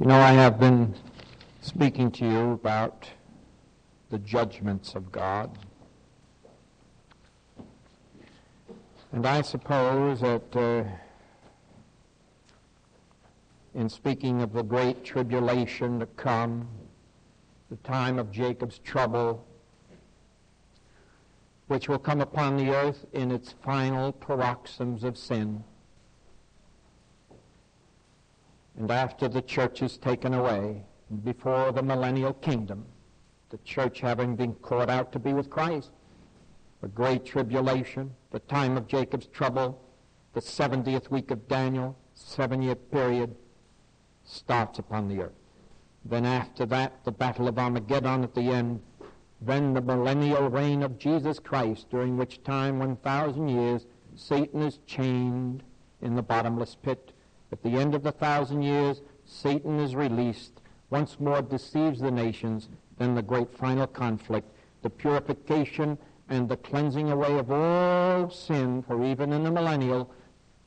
You know, I have been speaking to you about the judgments of God. And I suppose that uh, in speaking of the great tribulation to come, the time of Jacob's trouble, which will come upon the earth in its final paroxysms of sin, and after the church is taken away, before the millennial kingdom, the church having been caught out to be with Christ, the great tribulation, the time of Jacob's trouble, the 70th week of Daniel, seven-year period, starts upon the earth. Then after that, the battle of Armageddon at the end, then the millennial reign of Jesus Christ, during which time, 1,000 years, Satan is chained in the bottomless pit at the end of the thousand years, Satan is released, once more deceives the nations, then the great final conflict, the purification and the cleansing away of all sin, for even in the millennial,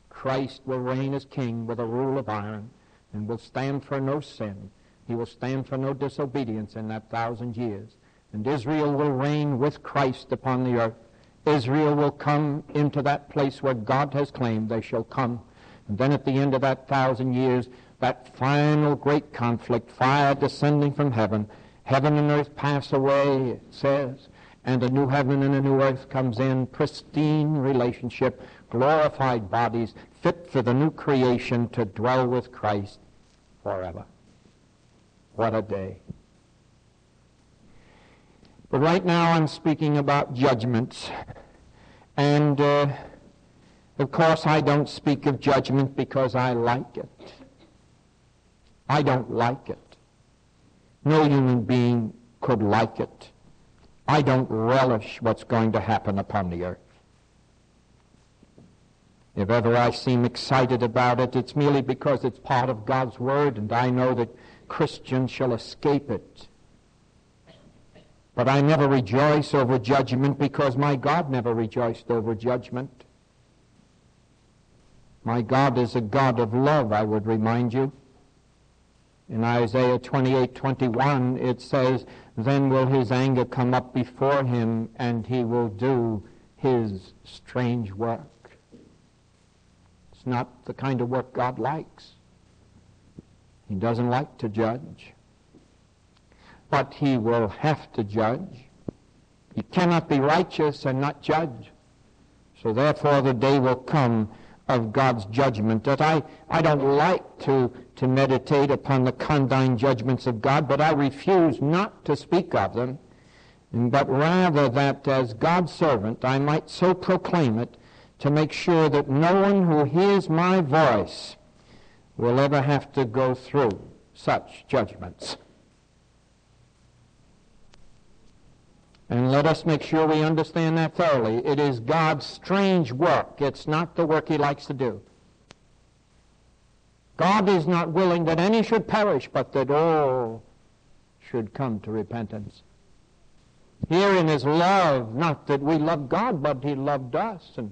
Christ will reign as king with a rule of iron and will stand for no sin. He will stand for no disobedience in that thousand years. And Israel will reign with Christ upon the earth. Israel will come into that place where God has claimed they shall come and then at the end of that thousand years, that final great conflict, fire descending from heaven, heaven and earth pass away, it says, and a new heaven and a new earth comes in, pristine relationship, glorified bodies, fit for the new creation to dwell with Christ forever. What a day. But right now I'm speaking about judgments. And uh, of course, I don't speak of judgment because I like it. I don't like it. No human being could like it. I don't relish what's going to happen upon the earth. If ever I seem excited about it, it's merely because it's part of God's Word and I know that Christians shall escape it. But I never rejoice over judgment because my God never rejoiced over judgment. My God is a God of love, I would remind you. In Isaiah 28, 21, it says, Then will his anger come up before him, and he will do his strange work. It's not the kind of work God likes. He doesn't like to judge. But he will have to judge. He cannot be righteous and not judge. So therefore the day will come of God's judgment. That I, I don't like to, to meditate upon the condign judgments of God, but I refuse not to speak of them, but rather that as God's servant I might so proclaim it to make sure that no one who hears my voice will ever have to go through such judgments. And let us make sure we understand that thoroughly. It is God's strange work. It's not the work he likes to do. God is not willing that any should perish, but that all should come to repentance. Herein is love, not that we love God, but he loved us and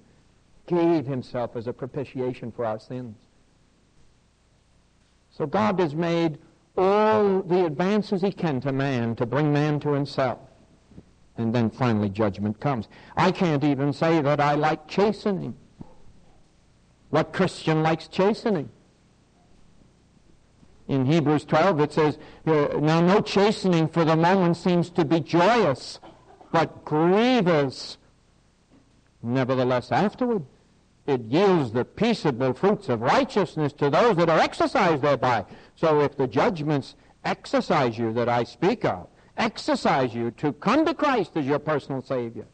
gave himself as a propitiation for our sins. So God has made all the advances he can to man to bring man to himself and then finally judgment comes. I can't even say that I like chastening. What Christian likes chastening? In Hebrews 12 it says, Now no chastening for the moment seems to be joyous, but grievous. Nevertheless, afterward, it yields the peaceable fruits of righteousness to those that are exercised thereby. So if the judgments exercise you that I speak of, exercise you to come to Christ as your personal Savior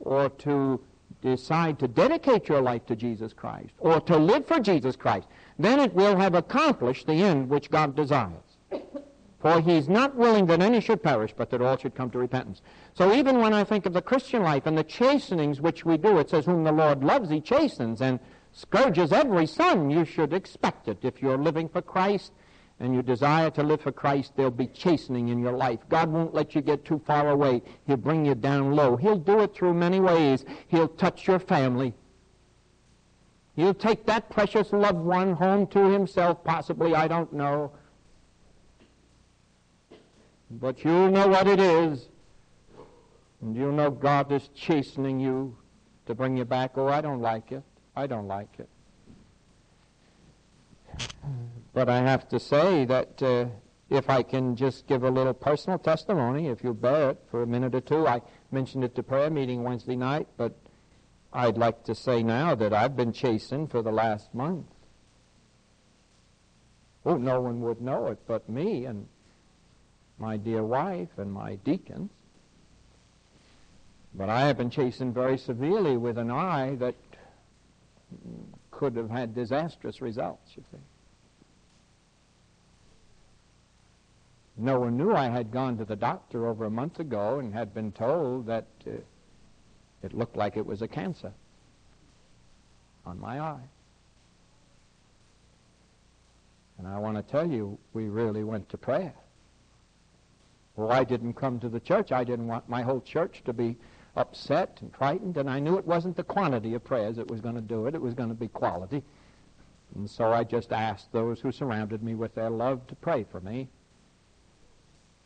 or to decide to dedicate your life to Jesus Christ or to live for Jesus Christ, then it will have accomplished the end which God desires. For he's not willing that any should perish, but that all should come to repentance. So even when I think of the Christian life and the chastenings which we do, it says, Whom the Lord loves, he chastens and scourges every son. You should expect it. If you're living for Christ, and you desire to live for Christ, there'll be chastening in your life. God won't let you get too far away. He'll bring you down low. He'll do it through many ways. He'll touch your family. He'll take that precious loved one home to himself, possibly, I don't know. But you'll know what it is. And you'll know God is chastening you to bring you back. Oh, I don't like it. I don't like it. But I have to say that uh, if I can just give a little personal testimony, if you'll bear it for a minute or two, I mentioned it to prayer meeting Wednesday night, but I'd like to say now that I've been chastened for the last month. Oh, no one would know it but me and my dear wife and my deacons. But I have been chastened very severely with an eye that could have had disastrous results, you see. No one knew I had gone to the doctor over a month ago and had been told that uh, it looked like it was a cancer on my eye. And I want to tell you, we really went to prayer. Well, I didn't come to the church. I didn't want my whole church to be upset and frightened, and I knew it wasn't the quantity of prayers that was going to do it. It was going to be quality. And so I just asked those who surrounded me with their love to pray for me.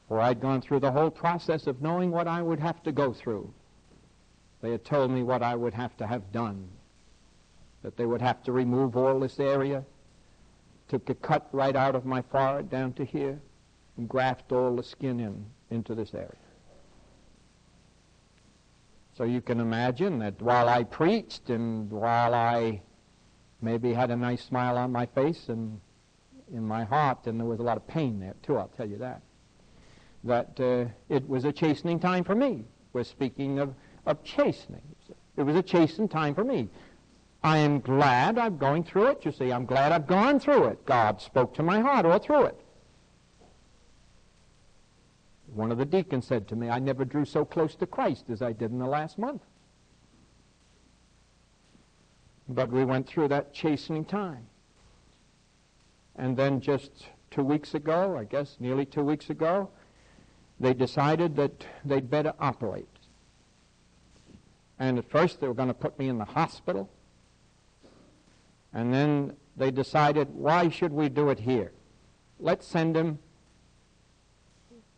For I'd gone through the whole process of knowing what I would have to go through. They had told me what I would have to have done. That they would have to remove all this area, took a cut right out of my forehead down to here, and graft all the skin in into this area. So you can imagine that while I preached and while I maybe had a nice smile on my face and in my heart, and there was a lot of pain there too, I'll tell you that, that uh, it was a chastening time for me. We're speaking of, of chastening. It was a chastening time for me. I am glad I'm going through it. You see, I'm glad I've gone through it. God spoke to my heart all through it. One of the deacons said to me, I never drew so close to Christ as I did in the last month. But we went through that chastening time. And then just two weeks ago, I guess nearly two weeks ago, they decided that they'd better operate. And at first they were going to put me in the hospital. And then they decided, why should we do it here? Let's send him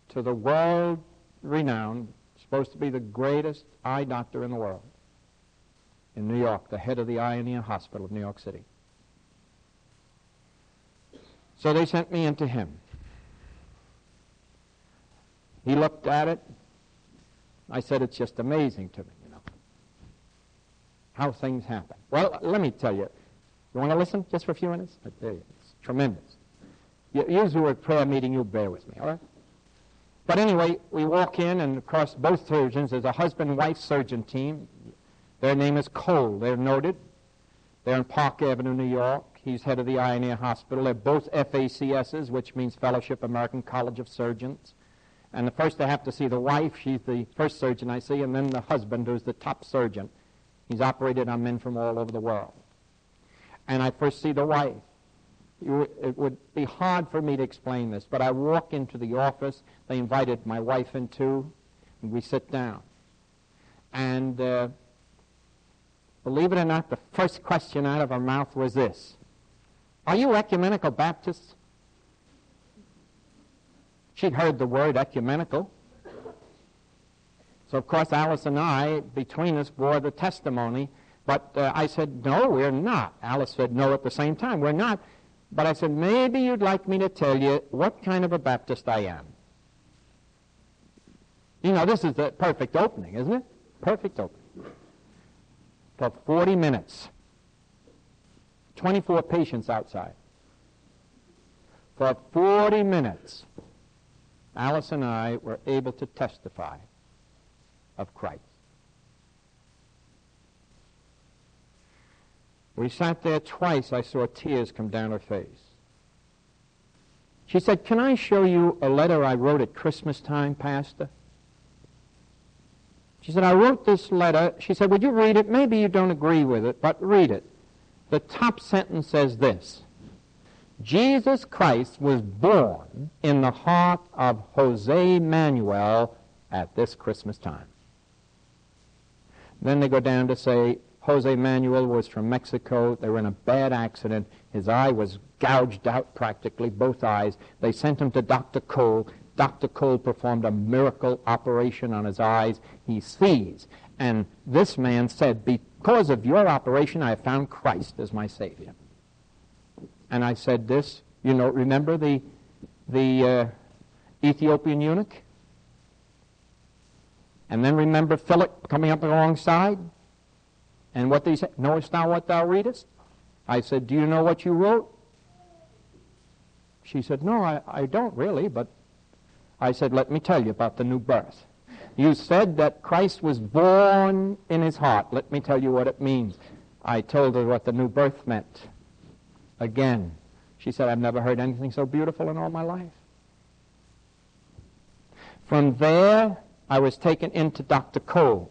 to the world renowned, supposed to be the greatest eye doctor in the world, in New York, the head of the Eye and Ear Hospital of New York City. So they sent me into him. He looked at it. I said, it's just amazing to me, you know, how things happen. Well, let me tell you. You want to listen just for a few minutes? I tell you, it's tremendous. Use the word prayer meeting, you'll bear with me, all right? But anyway, we walk in, and course, both surgeons, there's a husband-wife surgeon team. Their name is Cole. They're noted. They're in Park Avenue, New York. He's head of the Ear Hospital. They're both FACSs, which means Fellowship American College of Surgeons. And the first I have to see the wife. She's the first surgeon I see, and then the husband, who's the top surgeon. He's operated on men from all over the world. And I first see the wife it would be hard for me to explain this, but I walk into the office. They invited my wife in too, and we sit down. And uh, believe it or not, the first question out of her mouth was this Are you ecumenical Baptists? She'd heard the word ecumenical. So, of course, Alice and I, between us, bore the testimony. But uh, I said, No, we're not. Alice said, No, at the same time. We're not. But I said, maybe you'd like me to tell you what kind of a Baptist I am. You know, this is the perfect opening, isn't it? Perfect opening. For 40 minutes. 24 patients outside. For 40 minutes, Alice and I were able to testify of Christ. We sat there twice. I saw tears come down her face. She said, Can I show you a letter I wrote at Christmas time, Pastor? She said, I wrote this letter. She said, Would you read it? Maybe you don't agree with it, but read it. The top sentence says this Jesus Christ was born in the heart of Jose Manuel at this Christmas time. Then they go down to say, Jose Manuel was from Mexico. They were in a bad accident. His eye was gouged out practically, both eyes. They sent him to Dr. Cole. Dr. Cole performed a miracle operation on his eyes. He sees. And this man said, Because of your operation, I have found Christ as my Savior. And I said this, you know, remember the, the uh, Ethiopian eunuch? And then remember Philip coming up alongside? And what they said, Knowest thou what thou readest? I said, Do you know what you wrote? She said, No, I, I don't really, but I said, Let me tell you about the new birth. You said that Christ was born in his heart. Let me tell you what it means. I told her what the new birth meant. Again, she said, I've never heard anything so beautiful in all my life. From there, I was taken into Dr. Cole.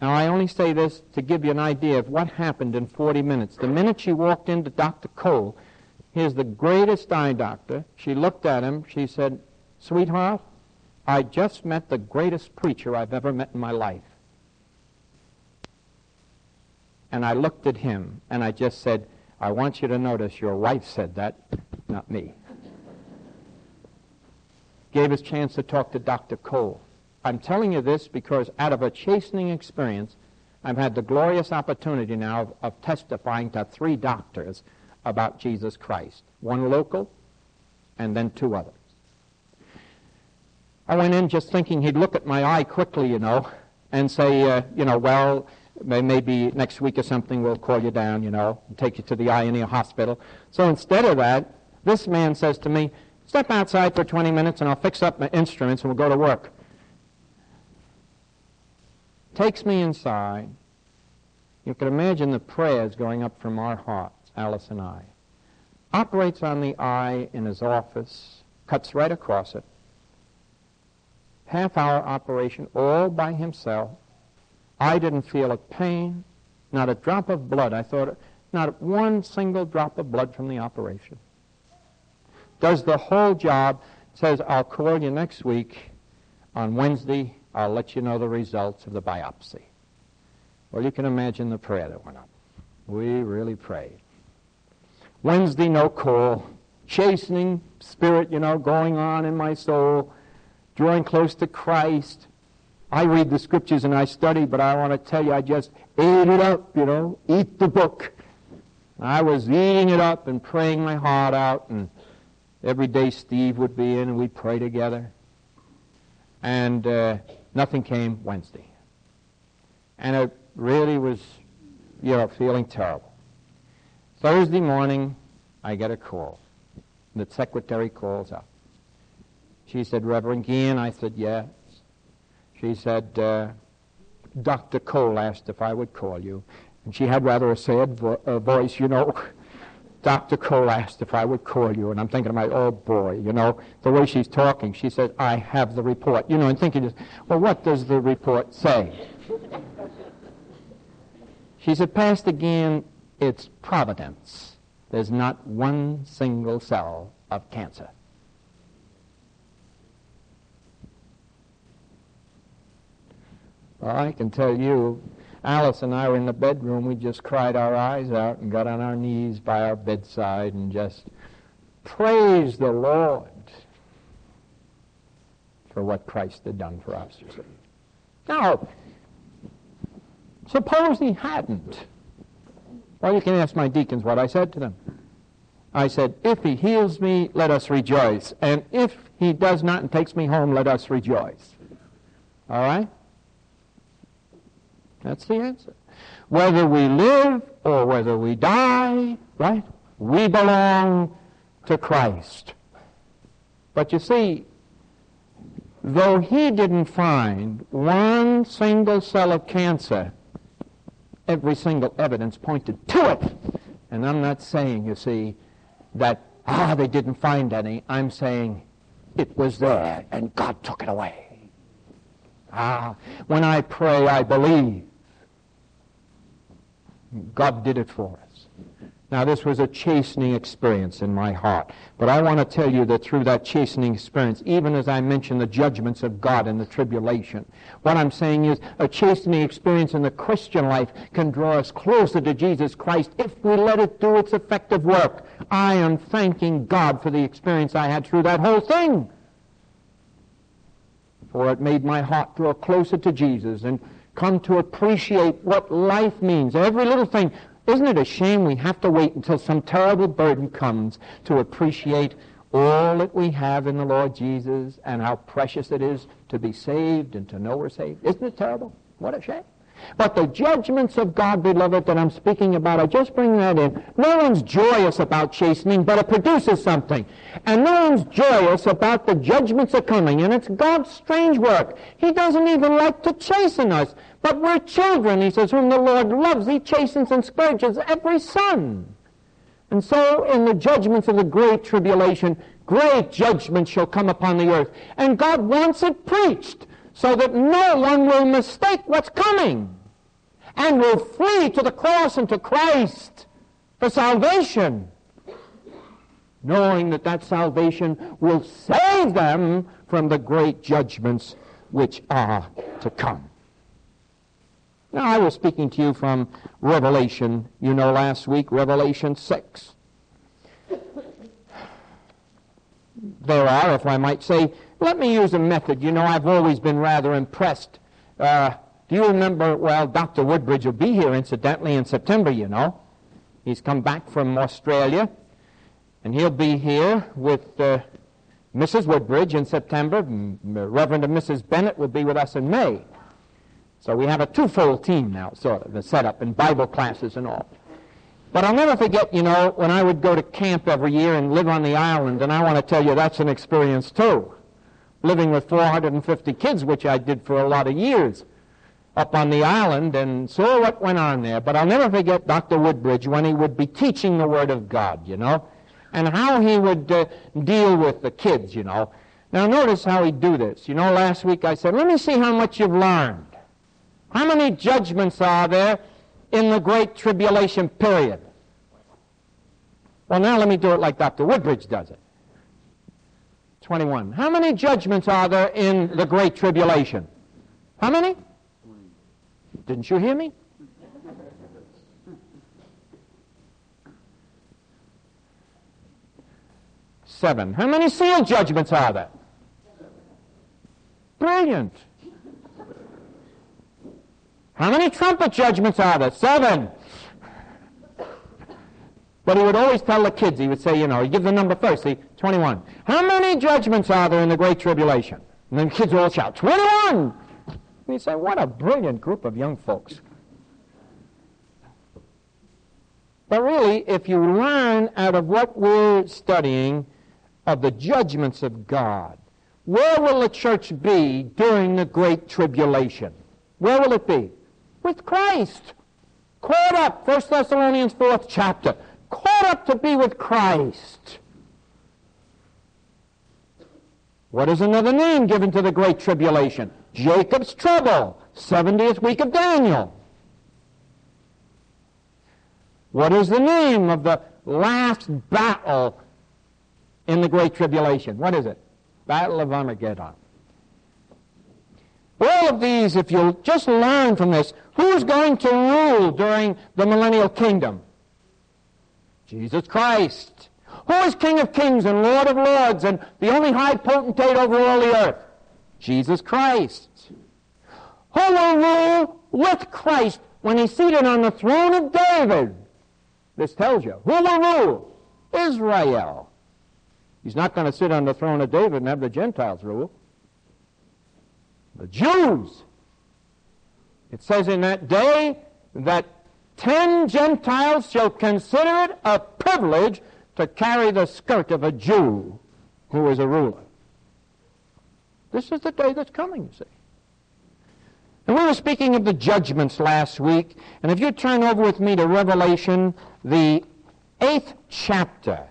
Now, I only say this to give you an idea of what happened in 40 minutes. The minute she walked into Dr. Cole, here's the greatest eye doctor. She looked at him. She said, Sweetheart, I just met the greatest preacher I've ever met in my life. And I looked at him and I just said, I want you to notice your wife said that, not me. Gave us chance to talk to Dr. Cole. I'm telling you this because out of a chastening experience, I've had the glorious opportunity now of, of testifying to three doctors about Jesus Christ. One local, and then two others. I went in just thinking he'd look at my eye quickly, you know, and say, uh, you know, well, maybe next week or something we'll call you down, you know, and take you to the eye in the hospital. So instead of that, this man says to me, step outside for 20 minutes and I'll fix up my instruments and we'll go to work takes me inside. You can imagine the prayers going up from our hearts, Alice and I. Operates on the eye in his office, cuts right across it. Half hour operation all by himself. I didn't feel a pain, not a drop of blood. I thought, not one single drop of blood from the operation. Does the whole job, says, I'll call you next week on Wednesday I'll let you know the results of the biopsy. Well, you can imagine the prayer that went up. We really prayed. Wednesday, no call. Chastening spirit, you know, going on in my soul, drawing close to Christ. I read the scriptures and I study, but I want to tell you, I just ate it up, you know, eat the book. I was eating it up and praying my heart out, and every day Steve would be in and we'd pray together. And uh, Nothing came Wednesday. And it really was, you know, feeling terrible. Thursday morning, I get a call. The secretary calls up. She said, Reverend Guillen. I said, yes. She said, uh, Dr. Cole asked if I would call you. And she had rather a sad vo- voice, you know. Dr. Cole asked if I would call you, and I'm thinking to myself, oh boy, you know, the way she's talking, she says, I have the report. You know, and thinking, well, what does the report say? she said, Pastor again, it's providence. There's not one single cell of cancer. Well, I can tell you, Alice and I were in the bedroom. We just cried our eyes out and got on our knees by our bedside and just praised the Lord for what Christ had done for us. Now, suppose he hadn't. Well, you can ask my deacons what I said to them. I said, if he heals me, let us rejoice. And if he does not and takes me home, let us rejoice. All right? That's the answer. Whether we live or whether we die, right? We belong to Christ. But you see, though he didn't find one single cell of cancer, every single evidence pointed to it. And I'm not saying, you see, that, ah, they didn't find any. I'm saying it was there and God took it away. Ah, when I pray, I believe. God did it for us. Now, this was a chastening experience in my heart. But I want to tell you that through that chastening experience, even as I mentioned the judgments of God in the tribulation, what I'm saying is a chastening experience in the Christian life can draw us closer to Jesus Christ if we let it do its effective work. I am thanking God for the experience I had through that whole thing. For it made my heart draw closer to Jesus and come to appreciate what life means. Every little thing. Isn't it a shame we have to wait until some terrible burden comes to appreciate all that we have in the Lord Jesus and how precious it is to be saved and to know we're saved? Isn't it terrible? What a shame. But the judgments of God, beloved, that I'm speaking about, I just bring that in. No one's joyous about chastening, but it produces something. And no one's joyous about the judgments are coming. And it's God's strange work. He doesn't even like to chasten us. But we're children, he says, whom the Lord loves. He chastens and scourges every son. And so in the judgments of the great tribulation, great judgment shall come upon the earth. And God wants it preached so that no one will mistake what's coming and will flee to the cross and to Christ for salvation, knowing that that salvation will save them from the great judgments which are to come. Now, I was speaking to you from Revelation, you know, last week, Revelation 6. There are, if I might say, let me use a method. You know, I've always been rather impressed. Uh, do you remember, well, Dr. Woodbridge will be here, incidentally, in September, you know. He's come back from Australia, and he'll be here with uh, Mrs. Woodbridge in September. Reverend and Mrs. Bennett will be with us in May. So we have a twofold team now, sort of, the setup in Bible classes and all. But I'll never forget, you know, when I would go to camp every year and live on the island, and I want to tell you that's an experience too living with 450 kids, which I did for a lot of years up on the island and saw what went on there. But I'll never forget Dr. Woodbridge when he would be teaching the Word of God, you know, and how he would uh, deal with the kids, you know. Now notice how he'd do this. You know, last week I said, let me see how much you've learned. How many judgments are there in the Great Tribulation period? Well, now let me do it like Dr. Woodbridge does it. 21. How many judgments are there in the Great Tribulation? How many? Didn't you hear me? Seven. How many seal judgments are there? Brilliant. How many trumpet judgments are there? Seven. But he would always tell the kids, he would say, you know, he give the number first, see, 21. How many judgments are there in the Great Tribulation? And then kids all shout, 21! And you say, what a brilliant group of young folks. But really, if you learn out of what we're studying of the judgments of God, where will the church be during the Great Tribulation? Where will it be? With Christ. Caught up, 1 Thessalonians 4th chapter caught up to be with Christ. What is another name given to the great tribulation? Jacob's trouble, 70th week of Daniel. What is the name of the last battle in the great tribulation? What is it? Battle of Armageddon. All of these, if you'll just learn from this, who's going to rule during the millennial kingdom? Jesus Christ, who is King of kings and Lord of lords and the only high potentate over all the earth? Jesus Christ. Who will rule with Christ when he's seated on the throne of David? This tells you. Who will rule? Israel. He's not going to sit on the throne of David and have the Gentiles rule. The Jews. It says in that day that ten Gentiles shall consider it a privilege to carry the skirt of a Jew who is a ruler. This is the day that's coming, you see. And we were speaking of the judgments last week, and if you turn over with me to Revelation, the eighth chapter,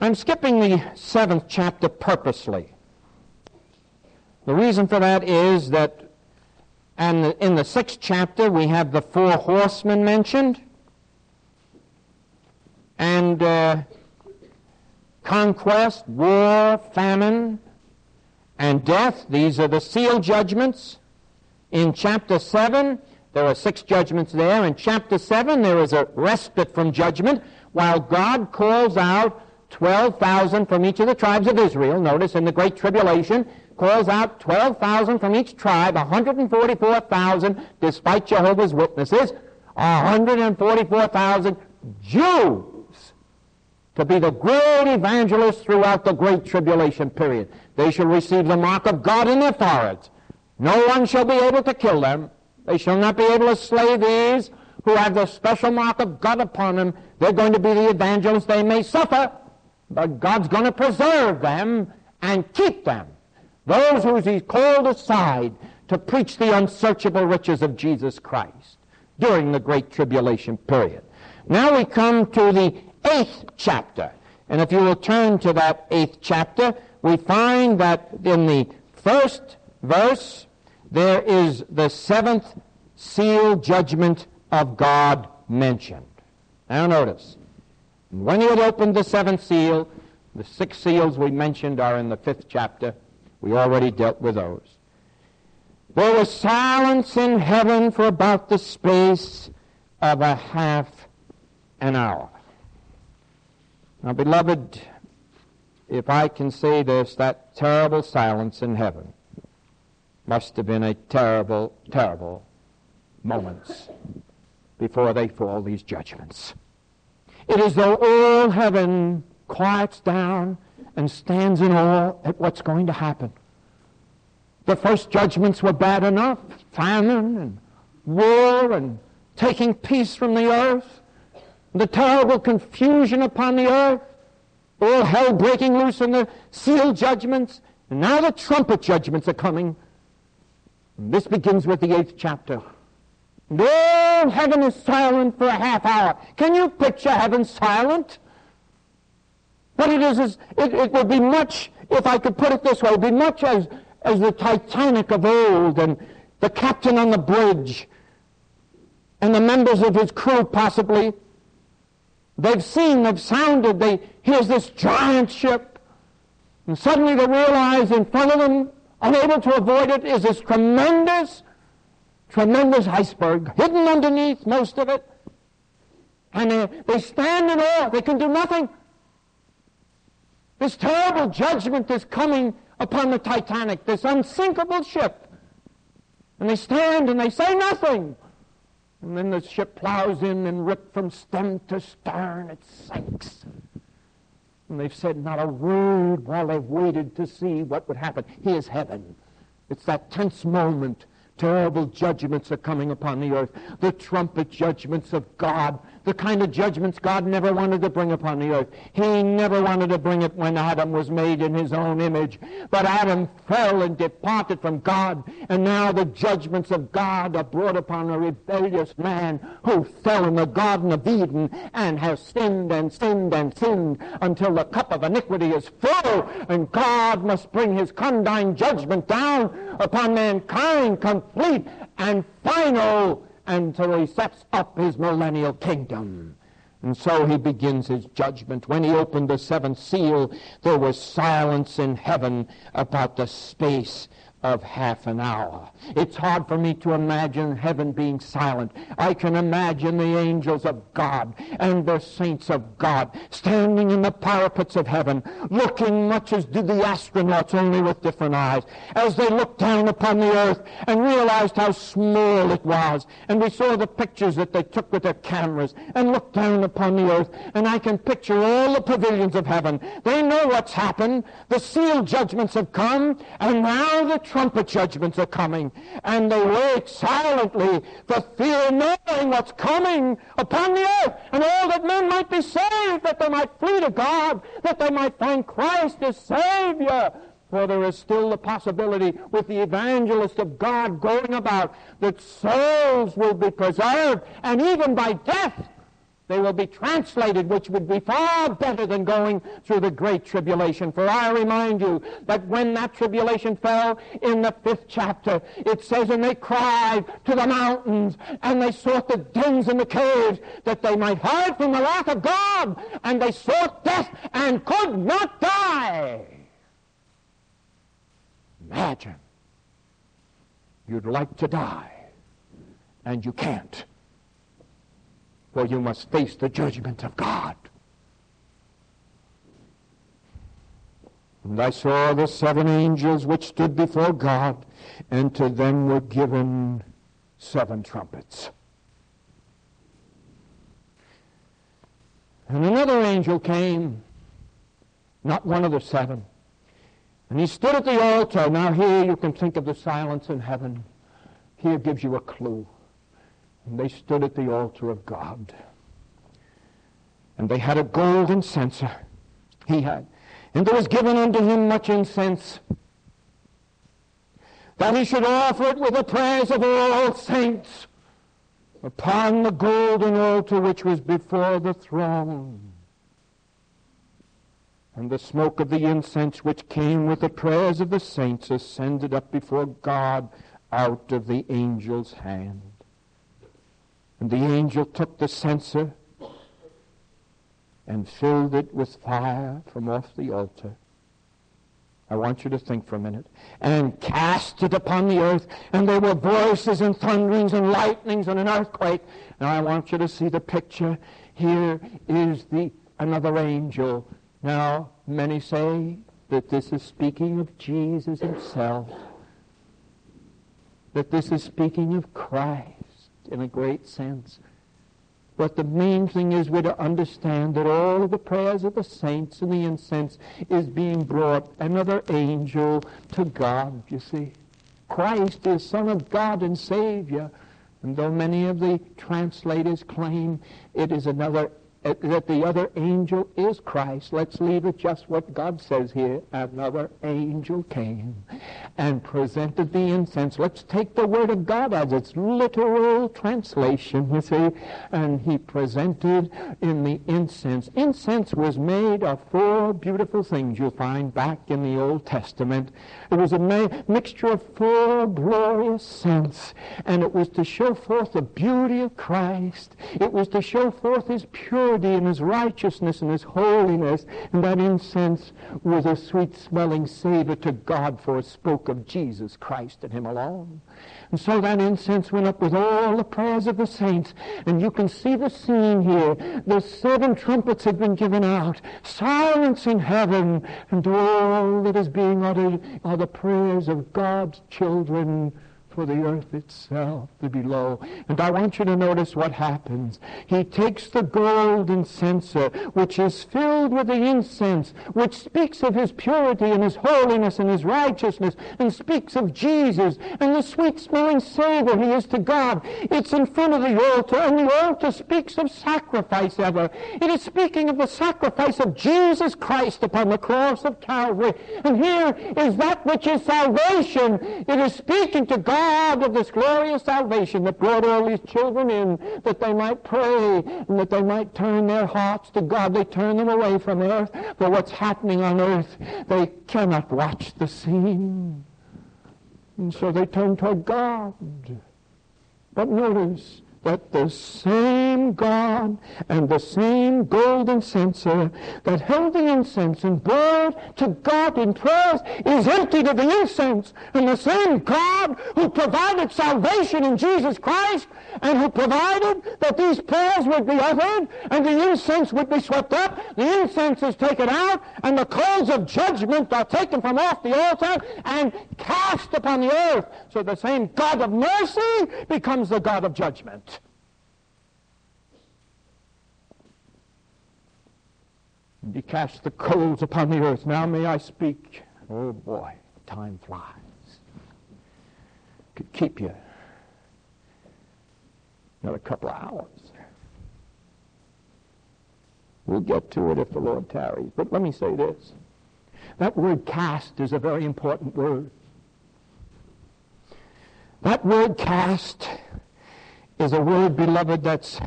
I'm skipping the seventh chapter purposely. The reason for that is that and in the sixth chapter, we have the four horsemen mentioned. and uh, conquest, war, famine, and death. These are the seal judgments. In chapter 7, there are six judgments there. In chapter 7, there is a respite from judgment while God calls out 12,000 from each of the tribes of Israel. Notice in the Great Tribulation, calls out 12,000 from each tribe, 144,000 despite Jehovah's Witnesses, 144,000 Jews to be the great evangelists throughout the Great Tribulation period. They shall receive the mark of God in their foreheads. No one shall be able to kill them. They shall not be able to slay these who have the special mark of God upon them. They're going to be the evangelists. They may suffer, but God's going to preserve them and keep them. Those who he called aside to preach the unsearchable riches of Jesus Christ during the Great Tribulation period. Now we come to the eighth chapter. And if you will turn to that eighth chapter, we find that in the first verse, there is the seventh seal judgment of God mentioned. Now notice, when he had opened the seventh seal, the six seals we mentioned are in the fifth chapter. We already dealt with those. There was silence in heaven for about the space of a half an hour. Now, beloved, if I can say this, that terrible silence in heaven must have been a terrible, terrible moments before they fall these judgments. It is though all heaven quiets down and stands in awe at what's going to happen. The first judgments were bad enough famine and war and taking peace from the earth, the terrible confusion upon the earth, all hell breaking loose in the seal judgments, and now the trumpet judgments are coming. And this begins with the eighth chapter. And all heaven is silent for a half hour. Can you picture heaven silent? What it is is, it, it would be much, if I could put it this way, it would be much as, as the Titanic of old and the captain on the bridge and the members of his crew possibly. They've seen, they've sounded, they, here's this giant ship. And suddenly they realize in front of them, unable to avoid it, is this tremendous tremendous iceberg, hidden underneath most of it. And they, they stand in awe. They can do nothing. This terrible judgment is coming upon the Titanic, this unsinkable ship. And they stand and they say nothing. And then the ship plows in and ripped from stem to stern, it sinks. And they've said not a word while they've waited to see what would happen. Here's heaven. It's that tense moment Terrible judgments are coming upon the earth. The trumpet judgments of God. The kind of judgments God never wanted to bring upon the earth. He never wanted to bring it when Adam was made in his own image. But Adam fell and departed from God. And now the judgments of God are brought upon a rebellious man who fell in the Garden of Eden and has sinned and sinned and sinned until the cup of iniquity is full. And God must bring his condign judgment down upon mankind complete and final until he sets up his millennial kingdom. And so he begins his judgment. When he opened the seventh seal, there was silence in heaven about the space of half an hour. It's hard for me to imagine heaven being silent. I can imagine the angels of God and the saints of God standing in the parapets of heaven, looking much as do the astronauts, only with different eyes, as they looked down upon the earth and realized how small it was. And we saw the pictures that they took with their cameras and looked down upon the earth. And I can picture all the pavilions of heaven. They know what's happened. The seal judgments have come, and now the trumpet judgments are coming, and they wait silently for fear, knowing what's coming upon the earth, and all that men might be saved, that they might flee to God, that they might find Christ as Savior. For there is still the possibility with the evangelist of God going about that souls will be preserved, and even by death, They will be translated, which would be far better than going through the great tribulation. For I remind you that when that tribulation fell in the fifth chapter, it says, And they cried to the mountains, and they sought the dens and the caves, that they might hide from the wrath of God. And they sought death and could not die. Imagine. You'd like to die, and you can't for you must face the judgment of God. And I saw the seven angels which stood before God, and to them were given seven trumpets. And another angel came, not one of the seven, and he stood at the altar. Now here you can think of the silence in heaven. Here gives you a clue. And they stood at the altar of God. And they had a golden censer. He had. And there was given unto him much incense, that he should offer it with the prayers of all saints upon the golden altar which was before the throne. And the smoke of the incense which came with the prayers of the saints ascended up before God out of the angel's hand. And the angel took the censer and filled it with fire from off the altar. I want you to think for a minute. And cast it upon the earth, and there were voices and thunderings and lightnings and an earthquake. Now I want you to see the picture. Here is the another angel. Now many say that this is speaking of Jesus himself. That this is speaking of Christ in a great sense. But the main thing is we're to understand that all of the prayers of the saints and the incense is being brought another angel to God, you see. Christ is Son of God and Savior. And though many of the translators claim it is another Uh, that the other angel is Christ. Let's leave it just what God says here. Another angel came and presented the incense. Let's take the word of God as its literal translation, you see. And he presented in the incense. Incense was made of four beautiful things you'll find back in the Old Testament. It was a ma- mixture of four glorious scents. And it was to show forth the beauty of Christ. It was to show forth his purity purity and his righteousness and his holiness. And that incense was a sweet smelling savor to God, for it spoke of Jesus Christ and him alone. And so that incense went up with all the prayers of the saints. And you can see the scene here. The seven trumpets had been given out. Silence in heaven. And all that is being uttered are the prayers of God's children for the earth itself, the below. And I want you to notice what happens. He takes the golden censer, which is filled with the incense, which speaks of his purity and his holiness and his righteousness, and speaks of Jesus and the sweet smelling savor he is to God. It's in front of the altar, and the altar speaks of sacrifice ever. It is speaking of the sacrifice of Jesus Christ upon the cross of Calvary. And here is that which is salvation. It is speaking to God Of this glorious salvation that brought all these children in that they might pray and that they might turn their hearts to God. They turn them away from earth for what's happening on earth. They cannot watch the scene. And so they turn toward God. But notice, that the same God and the same golden censer that held the incense and burned to God in prayers is emptied of the incense. And the same God who provided salvation in Jesus Christ and who provided that these prayers would be uttered and the incense would be swept up, the incense is taken out and the coals of judgment are taken from off the altar and cast upon the earth. So the same God of mercy becomes the God of judgment. And he cast the coals upon the earth. Now may I speak. Oh boy, time flies. Could keep you another couple of hours. We'll get to it if the Lord tarries. But let me say this. That word cast is a very important word. That word cast is a word, beloved, that's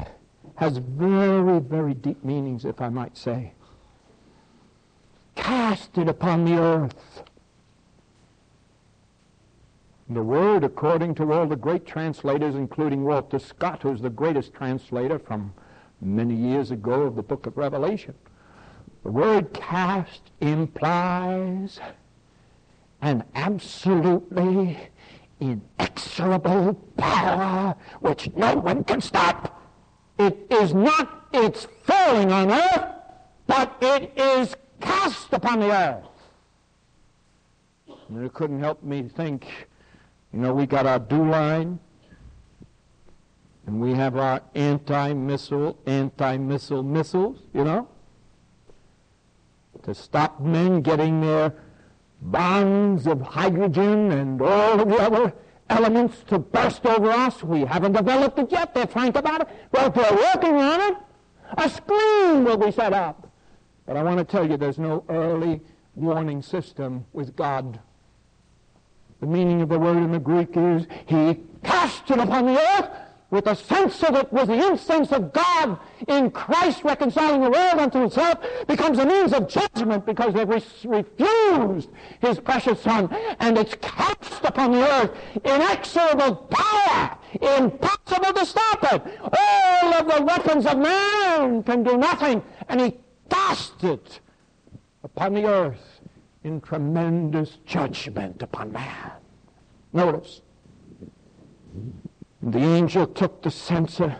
has very, very deep meanings, if I might say. Cast it upon the earth. The word, according to all the great translators, including Walter Scott, who's the greatest translator from many years ago of the book of Revelation, the word cast implies an absolutely inexorable power which no one can stop. It is not its falling on earth, but it is cast upon the earth. And it couldn't help me think, you know, we got our DEW line, and we have our anti-missile, anti-missile missiles, you know, to stop men getting their bombs of hydrogen and all of the other elements to burst over us. We haven't developed it yet. They're frank about it. But they're working on it. A screen will be set up. But I want to tell you there's no early warning system with God. The meaning of the word in the Greek is he cast it upon the earth with a sense of it, with the incense of God in Christ reconciling the world unto himself, becomes a means of judgment because they've re- refused his precious Son, and it's cast upon the earth, inexorable power, impossible to stop it. All of the weapons of man can do nothing, and he it upon the earth in tremendous judgment upon man. Notice, the angel took the censer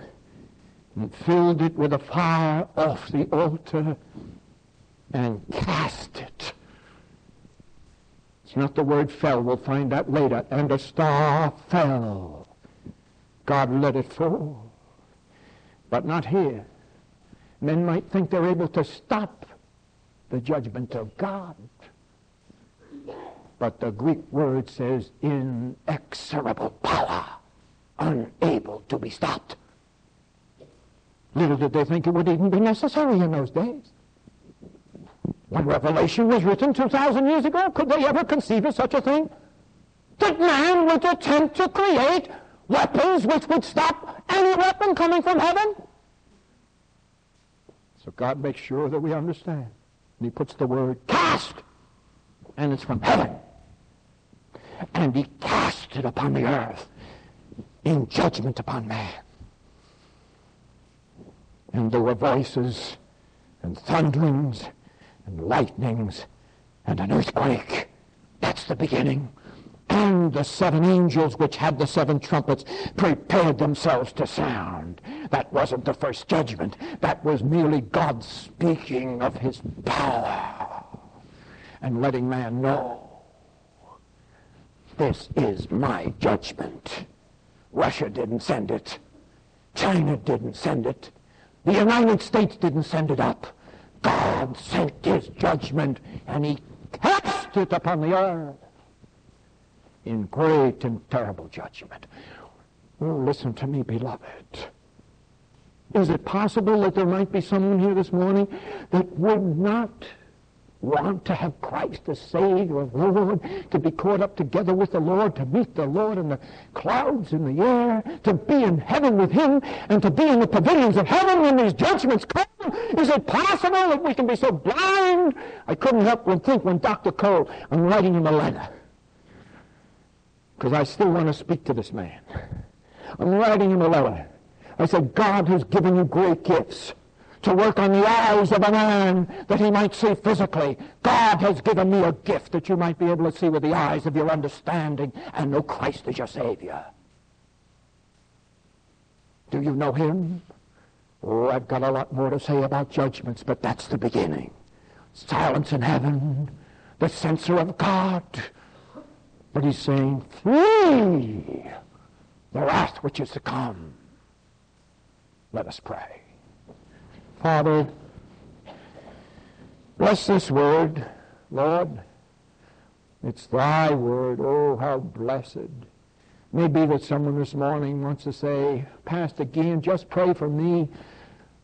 and filled it with a fire off the altar and cast it. It's not the word fell. We'll find that later. And a star fell. God let it fall. But not here. Men might think they're able to stop the judgment of God. But the Greek word says inexorable power unable to be stopped. Little did they think it would even be necessary in those days. When Revelation was written 2,000 years ago, could they ever conceive of such a thing? That man would attempt to create weapons which would stop any weapon coming from heaven? So God makes sure that we understand. And he puts the word cast, and it's from heaven. And he cast it upon the earth in judgment upon man. And there were voices and thunderings and lightnings and an earthquake. That's the beginning. And the seven angels which had the seven trumpets prepared themselves to sound. That wasn't the first judgment. That was merely God speaking of his power and letting man know this is my judgment. Russia didn't send it. China didn't send it. The United States didn't send it up. God sent his judgment and he cast it upon the earth in great and terrible judgment. Oh, listen to me, beloved. Is it possible that there might be someone here this morning that would not want to have Christ as Savior Lord, to be caught up together with the Lord, to meet the Lord in the clouds in the air, to be in heaven with Him, and to be in the pavilions of heaven when these judgments come? Is it possible that we can be so blind? I couldn't help but think when Dr. Cole, I'm writing him a letter, because I still want to speak to this man. I'm writing him a letter. I said, God has given you great gifts to work on the eyes of a man that he might see physically. God has given me a gift that you might be able to see with the eyes of your understanding and know Christ as your Savior. Do you know him? Oh, I've got a lot more to say about judgments, but that's the beginning. Silence in heaven, the censer of God. But he's saying, flee the wrath which is to come. Let us pray. Father, bless this word, Lord. It's thy word. Oh, how blessed. Maybe that someone this morning wants to say, Pastor Gian, just pray for me.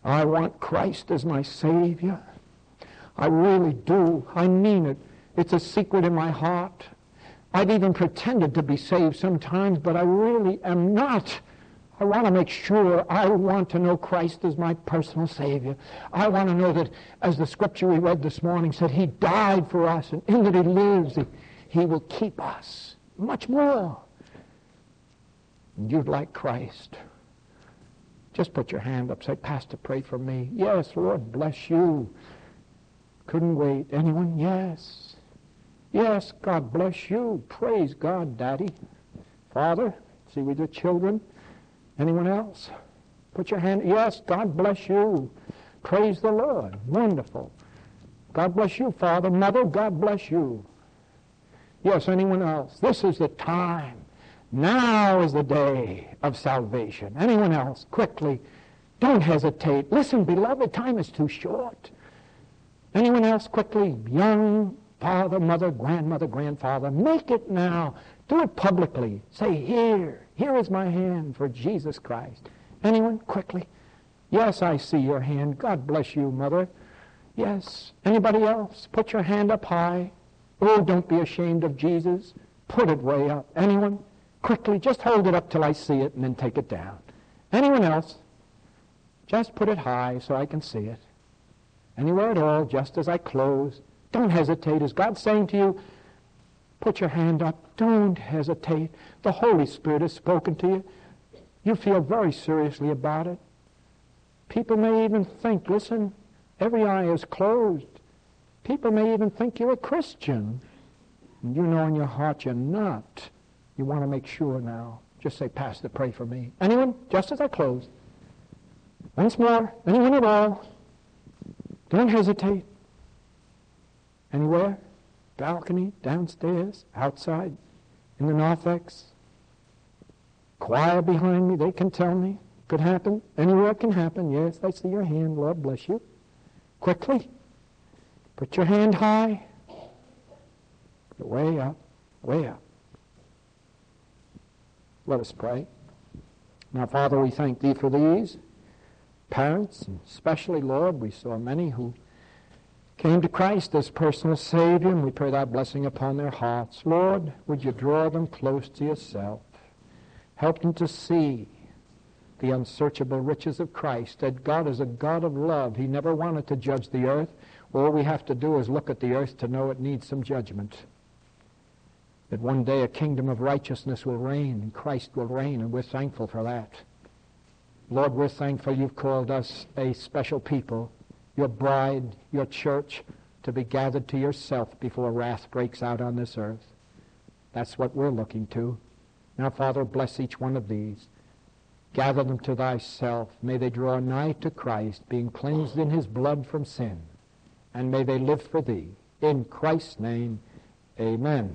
I want Christ as my Savior. I really do. I mean it. It's a secret in my heart. I've even pretended to be saved sometimes, but I really am not. I want to make sure I want to know Christ as my personal Savior. I want to know that, as the scripture we read this morning said, He died for us, and in that He lives, He, he will keep us much more. You'd like Christ. Just put your hand up. Say, Pastor, pray for me. Yes, Lord, bless you. Couldn't wait. Anyone? Yes. Yes, God bless you. Praise God, Daddy. Father, see with your children. Anyone else? Put your hand. Yes, God bless you. Praise the Lord. Wonderful. God bless you, Father. Mother, God bless you. Yes, anyone else? This is the time. Now is the day of salvation. Anyone else? Quickly. Don't hesitate. Listen, beloved, time is too short. Anyone else? Quickly. Young, father, mother, grandmother, grandfather. Make it now. Do it publicly. Say, here, here is my hand for Jesus Christ. Anyone? Quickly. Yes, I see your hand. God bless you, mother. Yes. Anybody else? Put your hand up high. Oh, don't be ashamed of Jesus. Put it way up. Anyone? Quickly, just hold it up till I see it and then take it down. Anyone else? Just put it high so I can see it. Anywhere at all, just as I close. Don't hesitate. Is God saying to you, put your hand up? Don't hesitate. The Holy Spirit has spoken to you. You feel very seriously about it. People may even think, listen, every eye is closed. People may even think you're a Christian. And you know in your heart you're not. You want to make sure now. Just say, Pastor, pray for me. Anyone? Just as I close. Once more. Anyone at all? Don't hesitate. Anywhere? Balcony, downstairs, outside, in the narthex. Choir behind me, they can tell me. Could happen. Anywhere can happen. Yes, I see your hand. Lord bless you. Quickly. Put your hand high. Way up, way up. Let us pray. Now, Father, we thank Thee for these parents, and especially, Lord, we saw many who came to Christ as personal Savior, and we pray Thy blessing upon their hearts. Lord, would You draw them close to Yourself? Help them to see the unsearchable riches of Christ, that God is a God of love. He never wanted to judge the earth. All we have to do is look at the earth to know it needs some judgment. That one day a kingdom of righteousness will reign and Christ will reign, and we're thankful for that. Lord, we're thankful you've called us a special people, your bride, your church, to be gathered to yourself before wrath breaks out on this earth. That's what we're looking to. Now, Father, bless each one of these. Gather them to thyself. May they draw nigh to Christ, being cleansed in his blood from sin and may they live for thee. In Christ's name, amen.